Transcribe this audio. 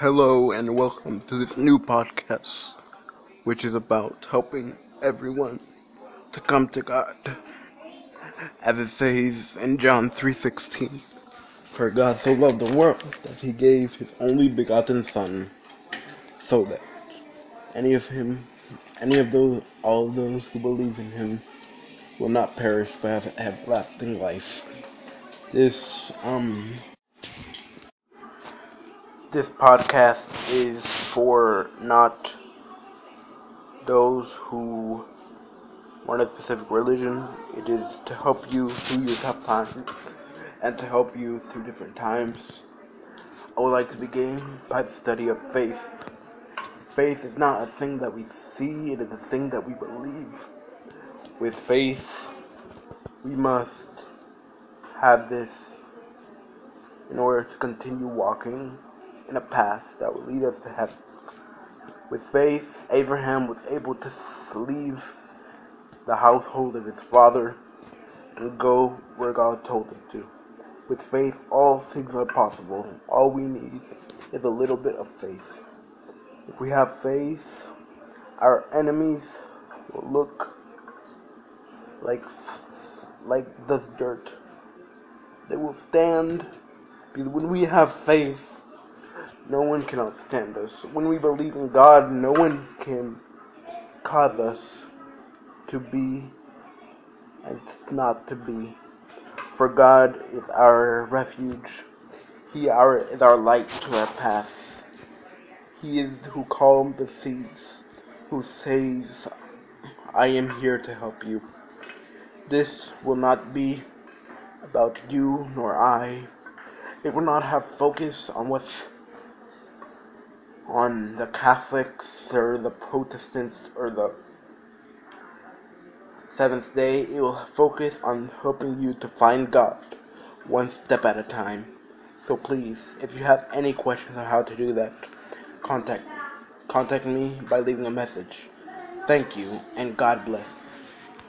Hello and welcome to this new podcast, which is about helping everyone to come to God. As it says in John 3:16, "For God so loved the world that he gave his only begotten son, so that any of him, any of those all of those who believe in him will not perish but have everlasting life." This um this podcast is for not those who want a specific religion. It is to help you through your tough times and to help you through different times. I would like to begin by the study of faith. Faith is not a thing that we see, it is a thing that we believe. With faith, we must have this in order to continue walking in a path that will lead us to heaven. With faith, Abraham was able to leave the household of his father and go where God told him to. With faith, all things are possible. All we need is a little bit of faith. If we have faith, our enemies will look like like the dirt. They will stand because when we have faith, no one can outstand us. When we believe in God, no one can cause us to be and not to be. For God is our refuge. He our, is our light to our path. He is who calms the seas, who says, I am here to help you. This will not be about you nor I. It will not have focus on what's on the Catholics or the Protestants or the Seventh day, it will focus on helping you to find God one step at a time. So please, if you have any questions on how to do that, contact contact me by leaving a message. Thank you and God bless.